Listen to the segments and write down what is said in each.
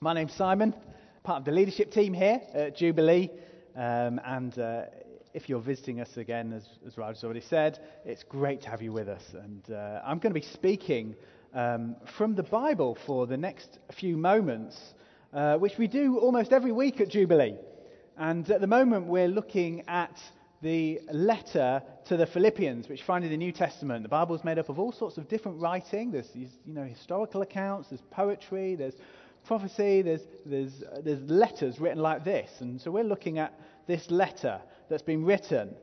My name's Simon, part of the leadership team here at Jubilee. Um, and uh, if you're visiting us again, as, as Raj has already said, it's great to have you with us. And uh, I'm going to be speaking um, from the Bible for the next few moments, uh, which we do almost every week at Jubilee. And at the moment, we're looking at the letter to the Philippians, which find in the New Testament. The Bible is made up of all sorts of different writing. There's you know, historical accounts, there's poetry, there's prophecy, there's, there's, there's letters written like this. And so we're looking at this letter that's been written.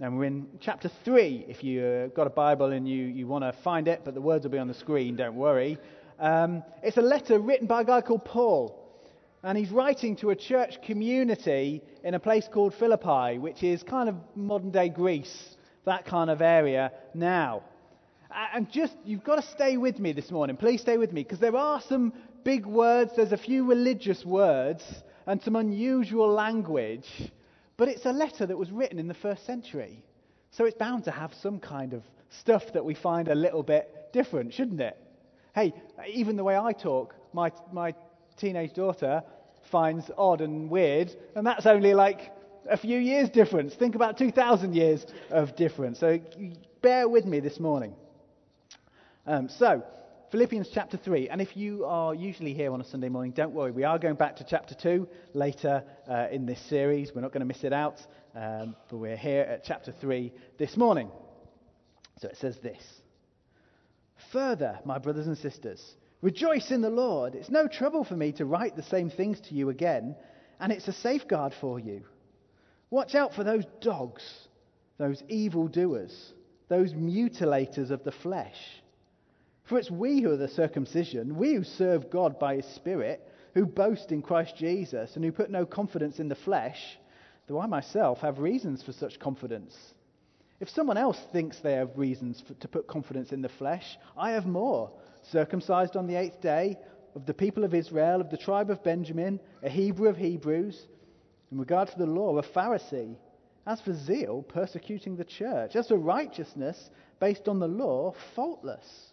And we're in chapter 3. If you've uh, got a Bible and you, you want to find it, but the words will be on the screen, don't worry. Um, it's a letter written by a guy called Paul. And he's writing to a church community in a place called Philippi, which is kind of modern day Greece, that kind of area now. And just, you've got to stay with me this morning. Please stay with me, because there are some big words, there's a few religious words, and some unusual language. But it's a letter that was written in the first century. So it's bound to have some kind of stuff that we find a little bit different, shouldn't it? Hey, even the way I talk, my, my teenage daughter finds odd and weird, and that's only like a few years difference. Think about 2,000 years of difference. So bear with me this morning. Um, so, Philippians chapter 3. And if you are usually here on a Sunday morning, don't worry. We are going back to chapter 2 later uh, in this series. We're not going to miss it out. Um, but we're here at chapter 3 this morning. So it says this Further, my brothers and sisters, rejoice in the Lord. It's no trouble for me to write the same things to you again, and it's a safeguard for you. Watch out for those dogs, those evil doers, those mutilators of the flesh for it's we who are the circumcision, we who serve God by His Spirit, who boast in Christ Jesus, and who put no confidence in the flesh, though I myself have reasons for such confidence. If someone else thinks they have reasons for, to put confidence in the flesh, I have more. Circumcised on the eighth day, of the people of Israel, of the tribe of Benjamin, a Hebrew of Hebrews, in regard to the law, a Pharisee. As for zeal, persecuting the church. As for righteousness, based on the law, faultless.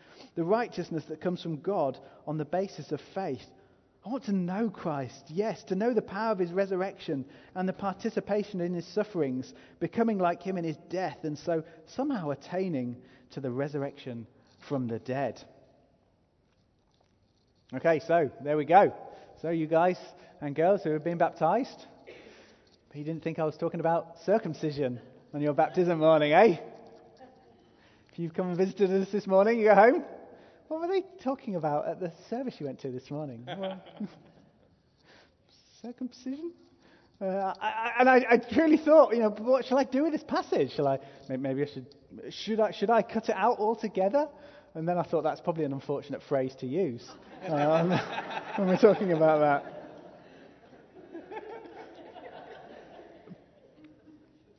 the righteousness that comes from God on the basis of faith. I want to know Christ, yes, to know the power of his resurrection and the participation in his sufferings, becoming like him in his death, and so somehow attaining to the resurrection from the dead. Okay, so there we go. So, you guys and girls who have been baptized, you didn't think I was talking about circumcision on your baptism morning, eh? If you've come and visited us this morning, you go home. What were they talking about at the service you went to this morning? Circumcision? Uh, I, and I, I, truly thought, you know, what shall I do with this passage? Shall I, maybe I should, should I, should I cut it out altogether? And then I thought that's probably an unfortunate phrase to use um, when we're talking about that.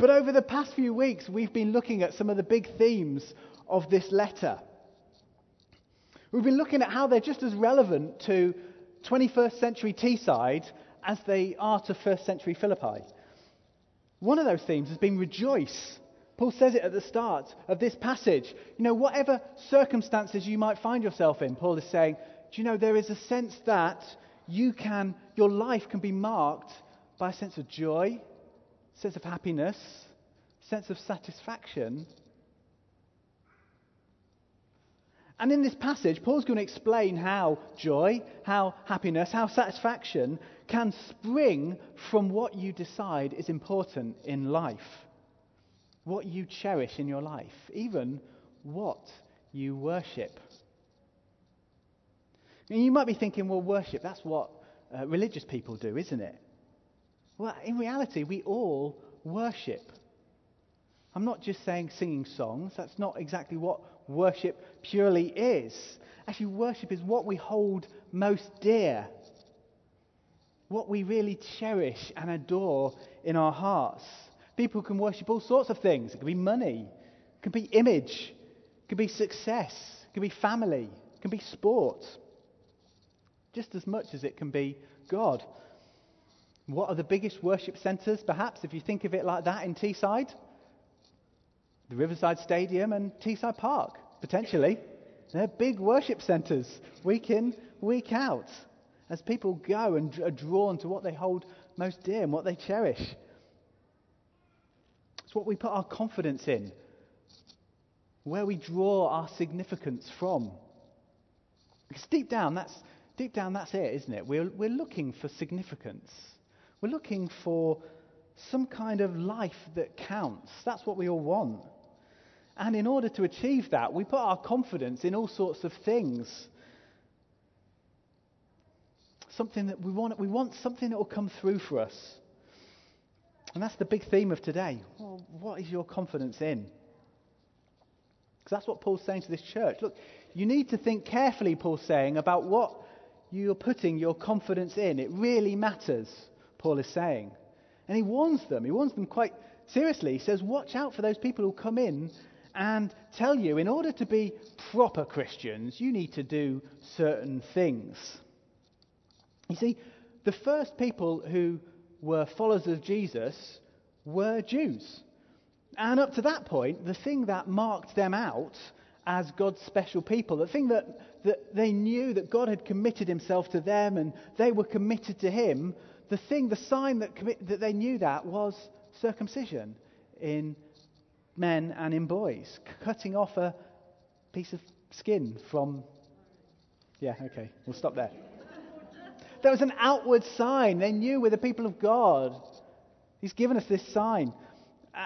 But over the past few weeks, we've been looking at some of the big themes of this letter. We've been looking at how they're just as relevant to 21st century Teesside as they are to first century Philippi. One of those themes has been rejoice. Paul says it at the start of this passage. You know, whatever circumstances you might find yourself in, Paul is saying, do you know, there is a sense that you can, your life can be marked by a sense of joy, sense of happiness, sense of satisfaction. And in this passage, Paul's going to explain how joy, how happiness, how satisfaction can spring from what you decide is important in life, what you cherish in your life, even what you worship. And you might be thinking, well, worship, that's what uh, religious people do, isn't it? Well, in reality, we all worship. I'm not just saying singing songs. That's not exactly what worship purely is. Actually, worship is what we hold most dear. what we really cherish and adore in our hearts. People can worship all sorts of things. It can be money, it can be image, it can be success, it can be family, it can be sport, just as much as it can be God. What are the biggest worship centres, perhaps, if you think of it like that in Teesside? The Riverside Stadium and Teesside Park, potentially. They're big worship centres, week in, week out, as people go and are drawn to what they hold most dear and what they cherish. It's what we put our confidence in, where we draw our significance from. Because deep down, that's, deep down, that's it, isn't it? We're, we're looking for significance. We're looking for some kind of life that counts. That's what we all want. And in order to achieve that, we put our confidence in all sorts of things. Something that we want, we want something that will come through for us. And that's the big theme of today. Well, what is your confidence in? Because that's what Paul's saying to this church. Look, you need to think carefully, Paul's saying, about what you're putting your confidence in. It really matters. Paul is saying. And he warns them. He warns them quite seriously. He says, Watch out for those people who come in and tell you, in order to be proper Christians, you need to do certain things. You see, the first people who were followers of Jesus were Jews. And up to that point, the thing that marked them out as God's special people, the thing that, that they knew that God had committed himself to them and they were committed to him, the thing, the sign that, that they knew that was circumcision in men and in boys, cutting off a piece of skin from. Yeah, okay, we'll stop there. There was an outward sign. They knew we're the people of God. He's given us this sign.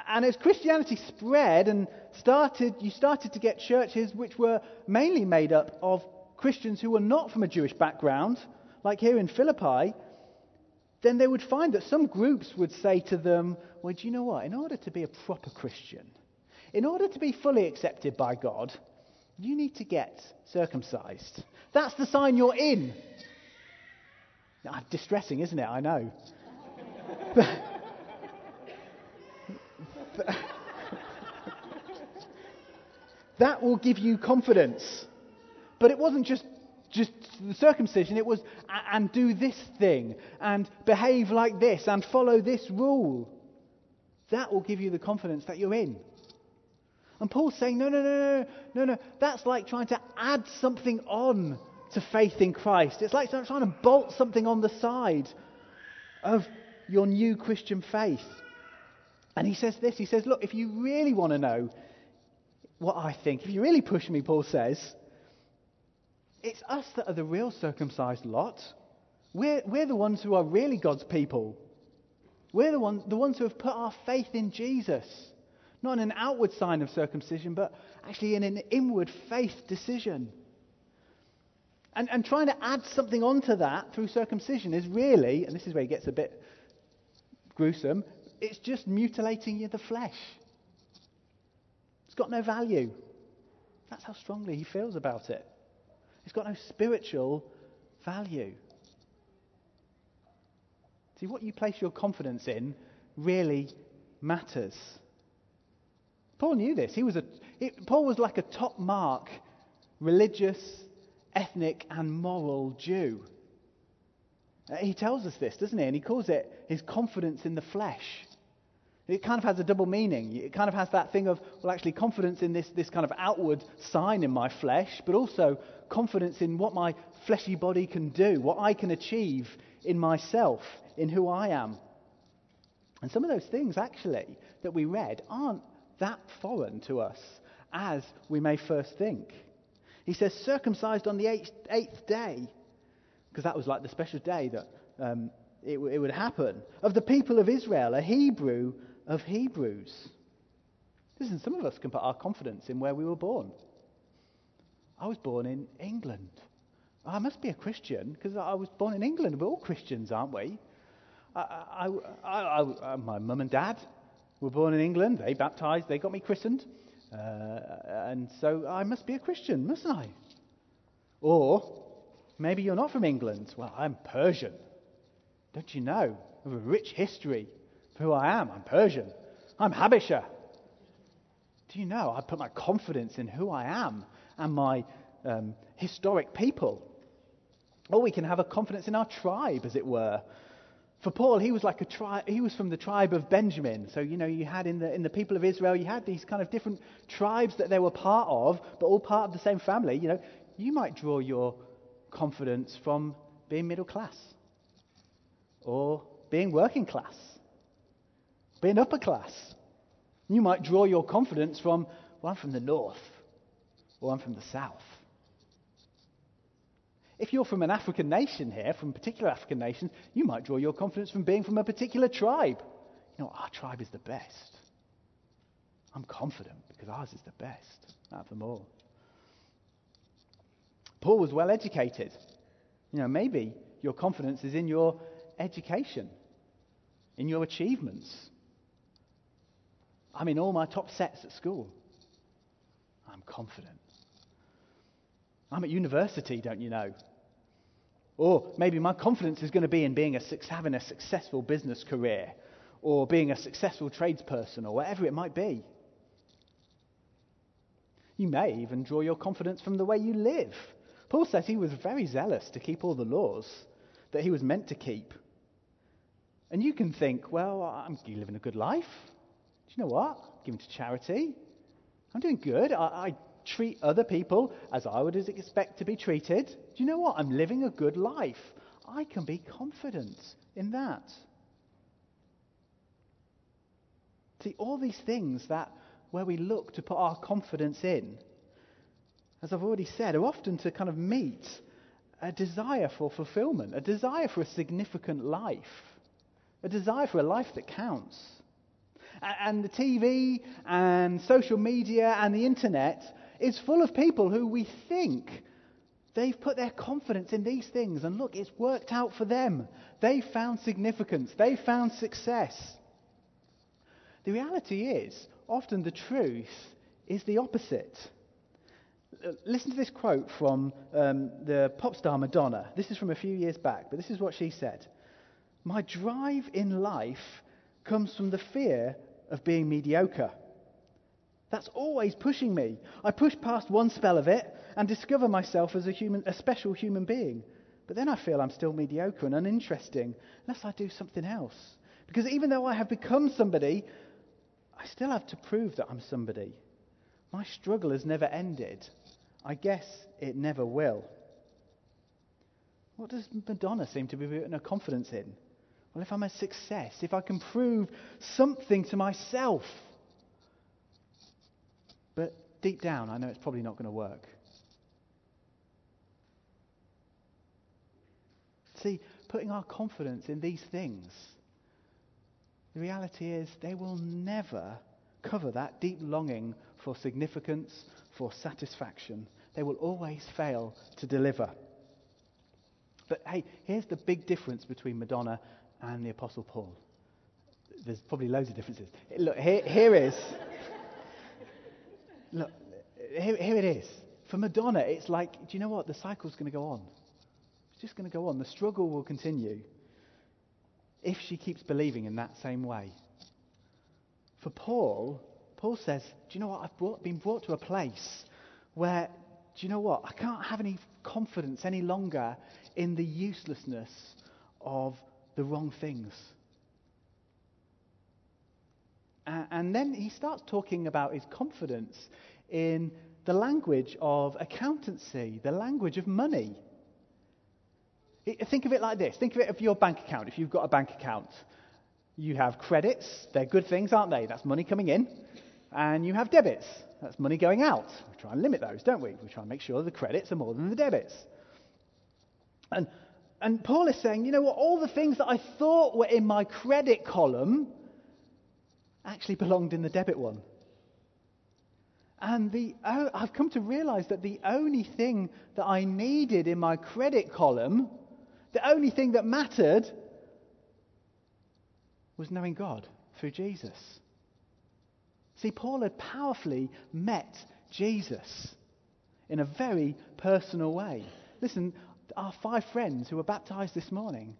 And as Christianity spread and started, you started to get churches which were mainly made up of Christians who were not from a Jewish background, like here in Philippi, then they would find that some groups would say to them, Well, do you know what? In order to be a proper Christian, in order to be fully accepted by God, you need to get circumcised. That's the sign you're in. Distressing, isn't it? I know. that will give you confidence. But it wasn't just just the circumcision. It was, and do this thing, and behave like this, and follow this rule. That will give you the confidence that you're in. And Paul's saying, no, no, no, no, no, no. That's like trying to add something on to faith in Christ. It's like trying to bolt something on the side of your new Christian faith. And he says this he says, look, if you really want to know what I think, if you really push me, Paul says, it's us that are the real circumcised lot. We're, we're the ones who are really God's people. We're the, one, the ones who have put our faith in Jesus. Not in an outward sign of circumcision, but actually in an inward faith decision. And, and trying to add something onto that through circumcision is really, and this is where it gets a bit gruesome, it's just mutilating the flesh. It's got no value. That's how strongly he feels about it. It's got no spiritual value. See, what you place your confidence in really matters. Paul knew this. He was a, it, Paul was like a top mark religious, ethnic, and moral Jew. Uh, he tells us this, doesn't he? And he calls it his confidence in the flesh. It kind of has a double meaning. It kind of has that thing of, well, actually, confidence in this, this kind of outward sign in my flesh, but also confidence in what my fleshy body can do, what I can achieve in myself, in who I am. And some of those things, actually, that we read aren't that foreign to us as we may first think. He says, circumcised on the eighth, eighth day, because that was like the special day that um, it, it would happen, of the people of Israel, a Hebrew of Hebrews. Listen, some of us can put our confidence in where we were born. I was born in England. I must be a Christian because I was born in England. We're all Christians, aren't we? I, I, I, my mum and dad were born in England. They baptized, they got me christened. Uh, and so I must be a Christian, mustn't I? Or maybe you're not from England. Well, I'm Persian. Don't you know? I have a rich history who I am. I'm Persian. I'm Habesha. Do you know? I put my confidence in who I am and my um, historic people. Or we can have a confidence in our tribe, as it were. For Paul, he was like a tribe. He was from the tribe of Benjamin. So you know, you had in the in the people of Israel, you had these kind of different tribes that they were part of, but all part of the same family. You know, you might draw your confidence from being middle class, or being working class, being upper class. You might draw your confidence from, well, I'm from the north, or I'm from the south. If you're from an African nation here, from a particular African nation, you might draw your confidence from being from a particular tribe. You know, our tribe is the best. I'm confident because ours is the best out of them all. Paul was well educated. You know, maybe your confidence is in your education, in your achievements. I'm in all my top sets at school. I'm confident. I'm at university, don't you know? Or maybe my confidence is going to be in being a, having a successful business career or being a successful tradesperson or whatever it might be. You may even draw your confidence from the way you live. Paul says he was very zealous to keep all the laws that he was meant to keep. And you can think, well, I'm living a good life. Do you know what? Giving to charity. I'm doing good. I, I treat other people as I would expect to be treated, do you know what? I'm living a good life. I can be confident in that. See, all these things that where we look to put our confidence in, as I've already said, are often to kind of meet a desire for fulfillment, a desire for a significant life, a desire for a life that counts. And the TV and social media and the internet is full of people who we think they've put their confidence in these things, and look, it's worked out for them. They found significance, they found success. The reality is, often the truth is the opposite. Listen to this quote from um, the pop star Madonna. This is from a few years back, but this is what she said My drive in life comes from the fear of being mediocre. That's always pushing me. I push past one spell of it and discover myself as a, human, a special human being. But then I feel I'm still mediocre and uninteresting unless I do something else. Because even though I have become somebody, I still have to prove that I'm somebody. My struggle has never ended. I guess it never will. What does Madonna seem to be putting her confidence in? Well, if I'm a success, if I can prove something to myself, but deep down, I know it's probably not going to work. See, putting our confidence in these things, the reality is they will never cover that deep longing for significance, for satisfaction. They will always fail to deliver. But hey, here's the big difference between Madonna and the Apostle Paul. There's probably loads of differences. Look, here, here is. Look, here, here it is. For Madonna, it's like, do you know what? The cycle's going to go on. It's just going to go on. The struggle will continue if she keeps believing in that same way. For Paul, Paul says, do you know what? I've brought, been brought to a place where, do you know what? I can't have any confidence any longer in the uselessness of the wrong things. And then he starts talking about his confidence in the language of accountancy, the language of money. Think of it like this think of it of your bank account. If you've got a bank account, you have credits, they're good things, aren't they? That's money coming in. And you have debits, that's money going out. We try and limit those, don't we? We try and make sure the credits are more than the debits. And, and Paul is saying, you know what? All the things that I thought were in my credit column actually belonged in the debit one. And the, oh, I've come to realize that the only thing that I needed in my credit column, the only thing that mattered, was knowing God through Jesus. See, Paul had powerfully met Jesus in a very personal way. Listen, our five friends who were baptized this morning,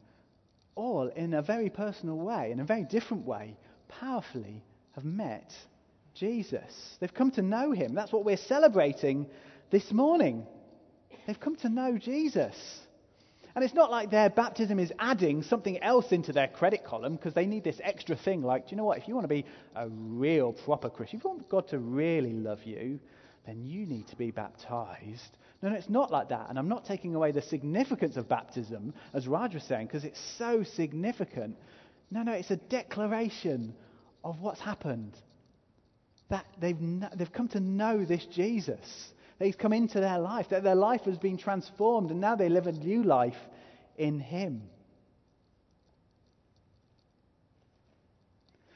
all in a very personal way, in a very different way, powerfully have met Jesus. They've come to know him. That's what we're celebrating this morning. They've come to know Jesus. And it's not like their baptism is adding something else into their credit column because they need this extra thing. Like, do you know what? If you want to be a real proper Christian, if you want God to really love you, then you need to be baptized. No, no, it's not like that. And I'm not taking away the significance of baptism, as Raj was saying, because it's so significant. No, no, it's a declaration of what's happened. That they've, they've come to know this Jesus. That he's come into their life, that their life has been transformed, and now they live a new life in Him.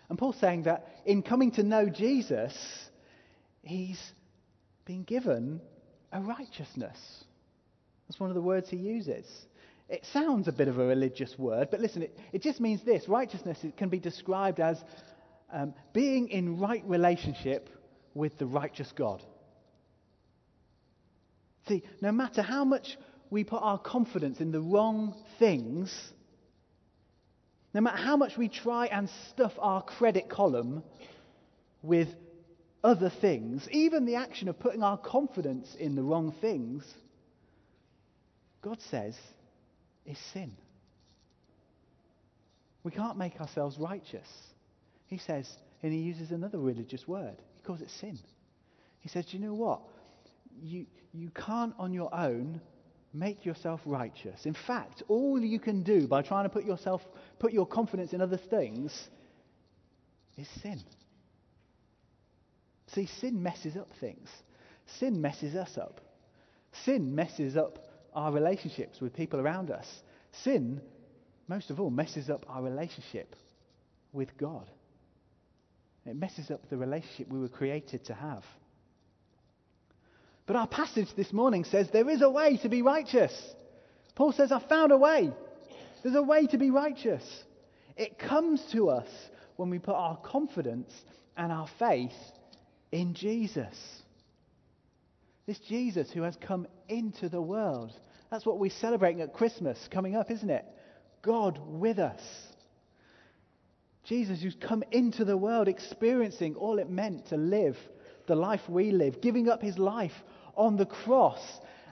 And Paul's saying that in coming to know Jesus, he's been given a righteousness. That's one of the words he uses. It sounds a bit of a religious word, but listen, it, it just means this righteousness can be described as um, being in right relationship with the righteous God. See, no matter how much we put our confidence in the wrong things, no matter how much we try and stuff our credit column with other things, even the action of putting our confidence in the wrong things, God says is sin. We can't make ourselves righteous. He says, and he uses another religious word. He calls it sin. He says, Do you know what? You, you can't on your own make yourself righteous. In fact, all you can do by trying to put yourself, put your confidence in other things is sin. See, sin messes up things. Sin messes us up. Sin messes up our relationships with people around us. Sin, most of all, messes up our relationship with God. It messes up the relationship we were created to have. But our passage this morning says there is a way to be righteous. Paul says, I found a way. There's a way to be righteous. It comes to us when we put our confidence and our faith in Jesus. This Jesus who has come into the world. That's what we're celebrating at Christmas coming up, isn't it? God with us. Jesus who's come into the world experiencing all it meant to live the life we live, giving up his life on the cross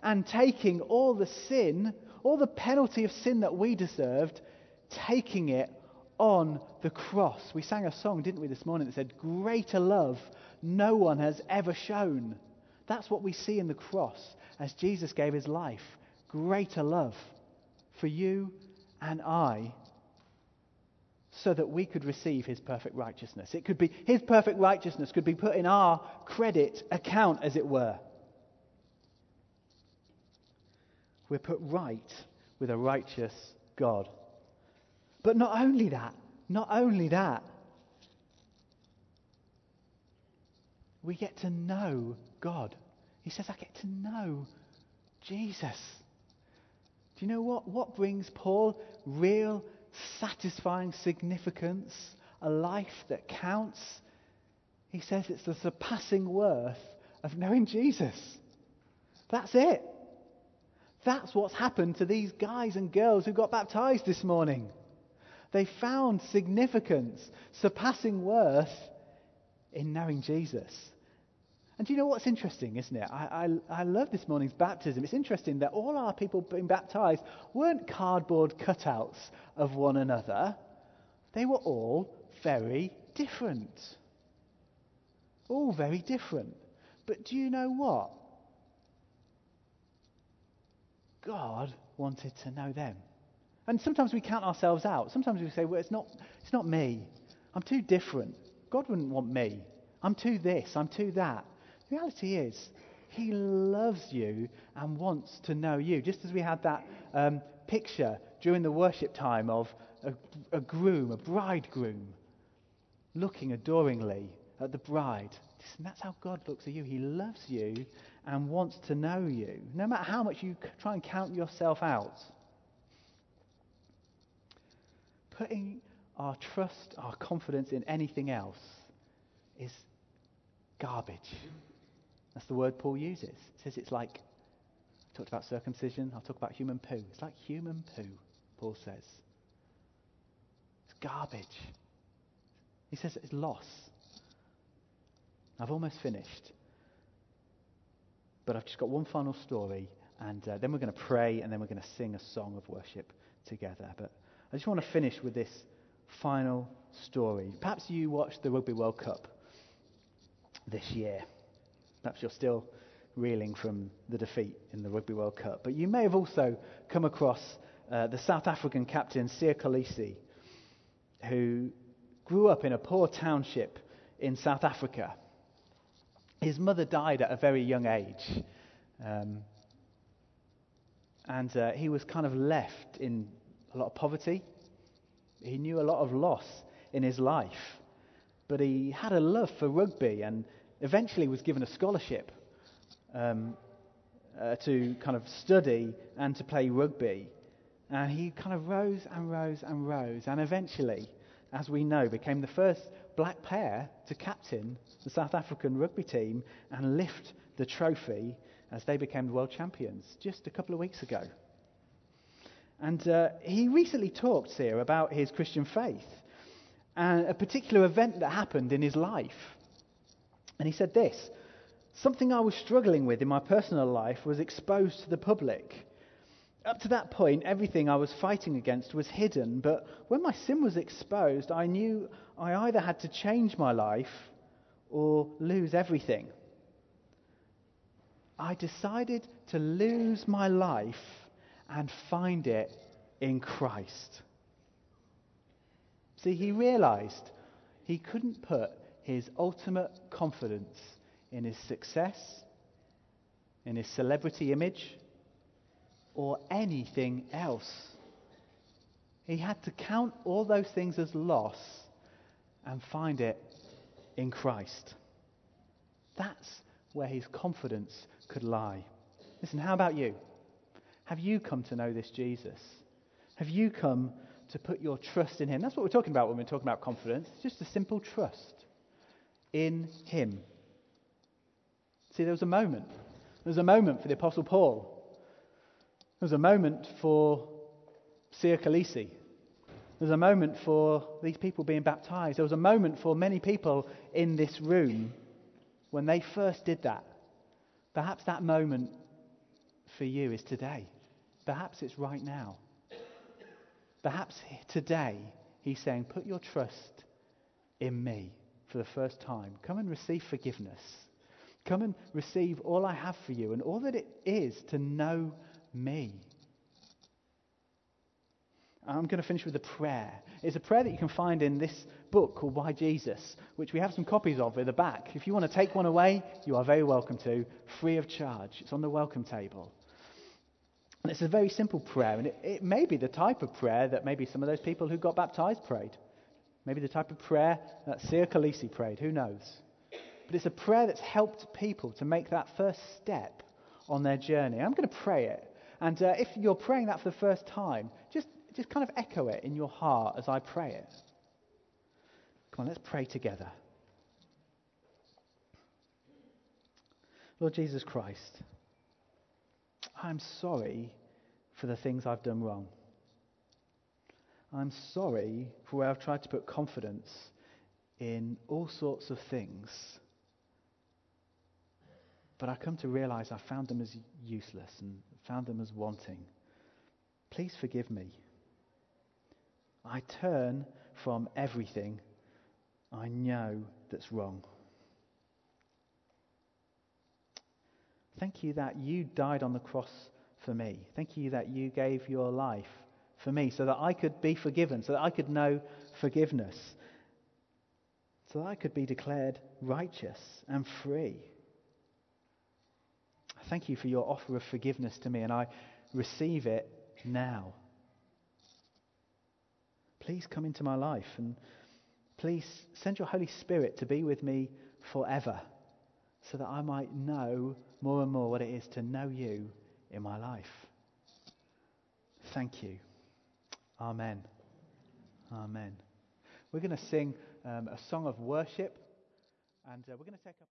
and taking all the sin, all the penalty of sin that we deserved, taking it on the cross. We sang a song, didn't we, this morning that said, Greater love no one has ever shown. That's what we see in the cross as Jesus gave his life. Greater love for you and I so that we could receive his perfect righteousness. It could be his perfect righteousness could be put in our credit account as it were. We're put right with a righteous God. But not only that, not only that, we get to know God. He says, I get to know Jesus. Do you know what? What brings Paul real, satisfying significance? A life that counts? He says it's the surpassing worth of knowing Jesus. That's it. That's what's happened to these guys and girls who got baptized this morning. They found significance, surpassing worth in knowing Jesus. And do you know what's interesting, isn't it? I, I, I, love this morning's baptism. It's interesting that all our people being baptized weren't cardboard cutouts of one another, they were all very different. All very different. But do you know what? God wanted to know them. And sometimes we count ourselves out. Sometimes we say, well, it's not, it's not me. I'm too different. God wouldn't want me. I'm too this. I'm too that. The reality is, He loves you and wants to know you. Just as we had that um, picture during the worship time of a, a groom, a bridegroom, looking adoringly at the bride. Listen, that's how God looks at you. He loves you and wants to know you, no matter how much you try and count yourself out. Putting our trust, our confidence in anything else is garbage. That's the word Paul uses. He says it's like, I talked about circumcision, I'll talk about human poo. It's like human poo, Paul says. It's garbage. He says it's loss. I've almost finished. But I've just got one final story, and uh, then we're going to pray, and then we're going to sing a song of worship together. But I just want to finish with this final story. Perhaps you watched the Rugby World Cup this year. Perhaps you're still reeling from the defeat in the Rugby World Cup. But you may have also come across uh, the South African captain, Siya Kolisi, who grew up in a poor township in South Africa. His mother died at a very young age. Um, and uh, he was kind of left in a lot of poverty. He knew a lot of loss in his life. But he had a love for rugby and eventually was given a scholarship um, uh, to kind of study and to play rugby. And he kind of rose and rose and rose, and eventually, as we know, became the first black player to captain the South African rugby team and lift the trophy as they became the world champions just a couple of weeks ago. And uh, he recently talked here about his Christian faith and a particular event that happened in his life. And he said this Something I was struggling with in my personal life was exposed to the public. Up to that point, everything I was fighting against was hidden, but when my sin was exposed, I knew I either had to change my life or lose everything. I decided to lose my life and find it in Christ. See, he realized he couldn't put his ultimate confidence in his success, in his celebrity image, or anything else. He had to count all those things as loss and find it in Christ. That's where his confidence could lie. Listen, how about you? Have you come to know this Jesus? Have you come to put your trust in him? That's what we're talking about when we're talking about confidence. It's just a simple trust in him. See, there was a moment. There was a moment for the Apostle Paul. There was a moment for Siya Kolisi. There was a moment for these people being baptized. There was a moment for many people in this room when they first did that. Perhaps that moment for you is today. Perhaps it's right now. Perhaps today he's saying, Put your trust in me for the first time. Come and receive forgiveness. Come and receive all I have for you and all that it is to know me. I'm going to finish with a prayer. It's a prayer that you can find in this book called Why Jesus, which we have some copies of at the back. If you want to take one away, you are very welcome to, free of charge. It's on the welcome table. And it's a very simple prayer, and it, it may be the type of prayer that maybe some of those people who got baptized prayed. Maybe the type of prayer that Siya Kolisi prayed, who knows? But it's a prayer that's helped people to make that first step on their journey. I'm going to pray it. And uh, if you're praying that for the first time, just, just kind of echo it in your heart as I pray it. Come on, let's pray together. Lord Jesus Christ, I'm sorry for the things I've done wrong. I'm sorry for where I've tried to put confidence in all sorts of things but I come to realize I found them as useless and found them as wanting. Please forgive me. I turn from everything I know that's wrong. Thank you that you died on the cross for me. Thank you that you gave your life for me so that I could be forgiven, so that I could know forgiveness, so that I could be declared righteous and free. Thank you for your offer of forgiveness to me, and I receive it now. Please come into my life and please send your Holy Spirit to be with me forever so that I might know more and more what it is to know you in my life. Thank you. Amen. Amen. We're going to sing um, a song of worship and uh, we're going to take up.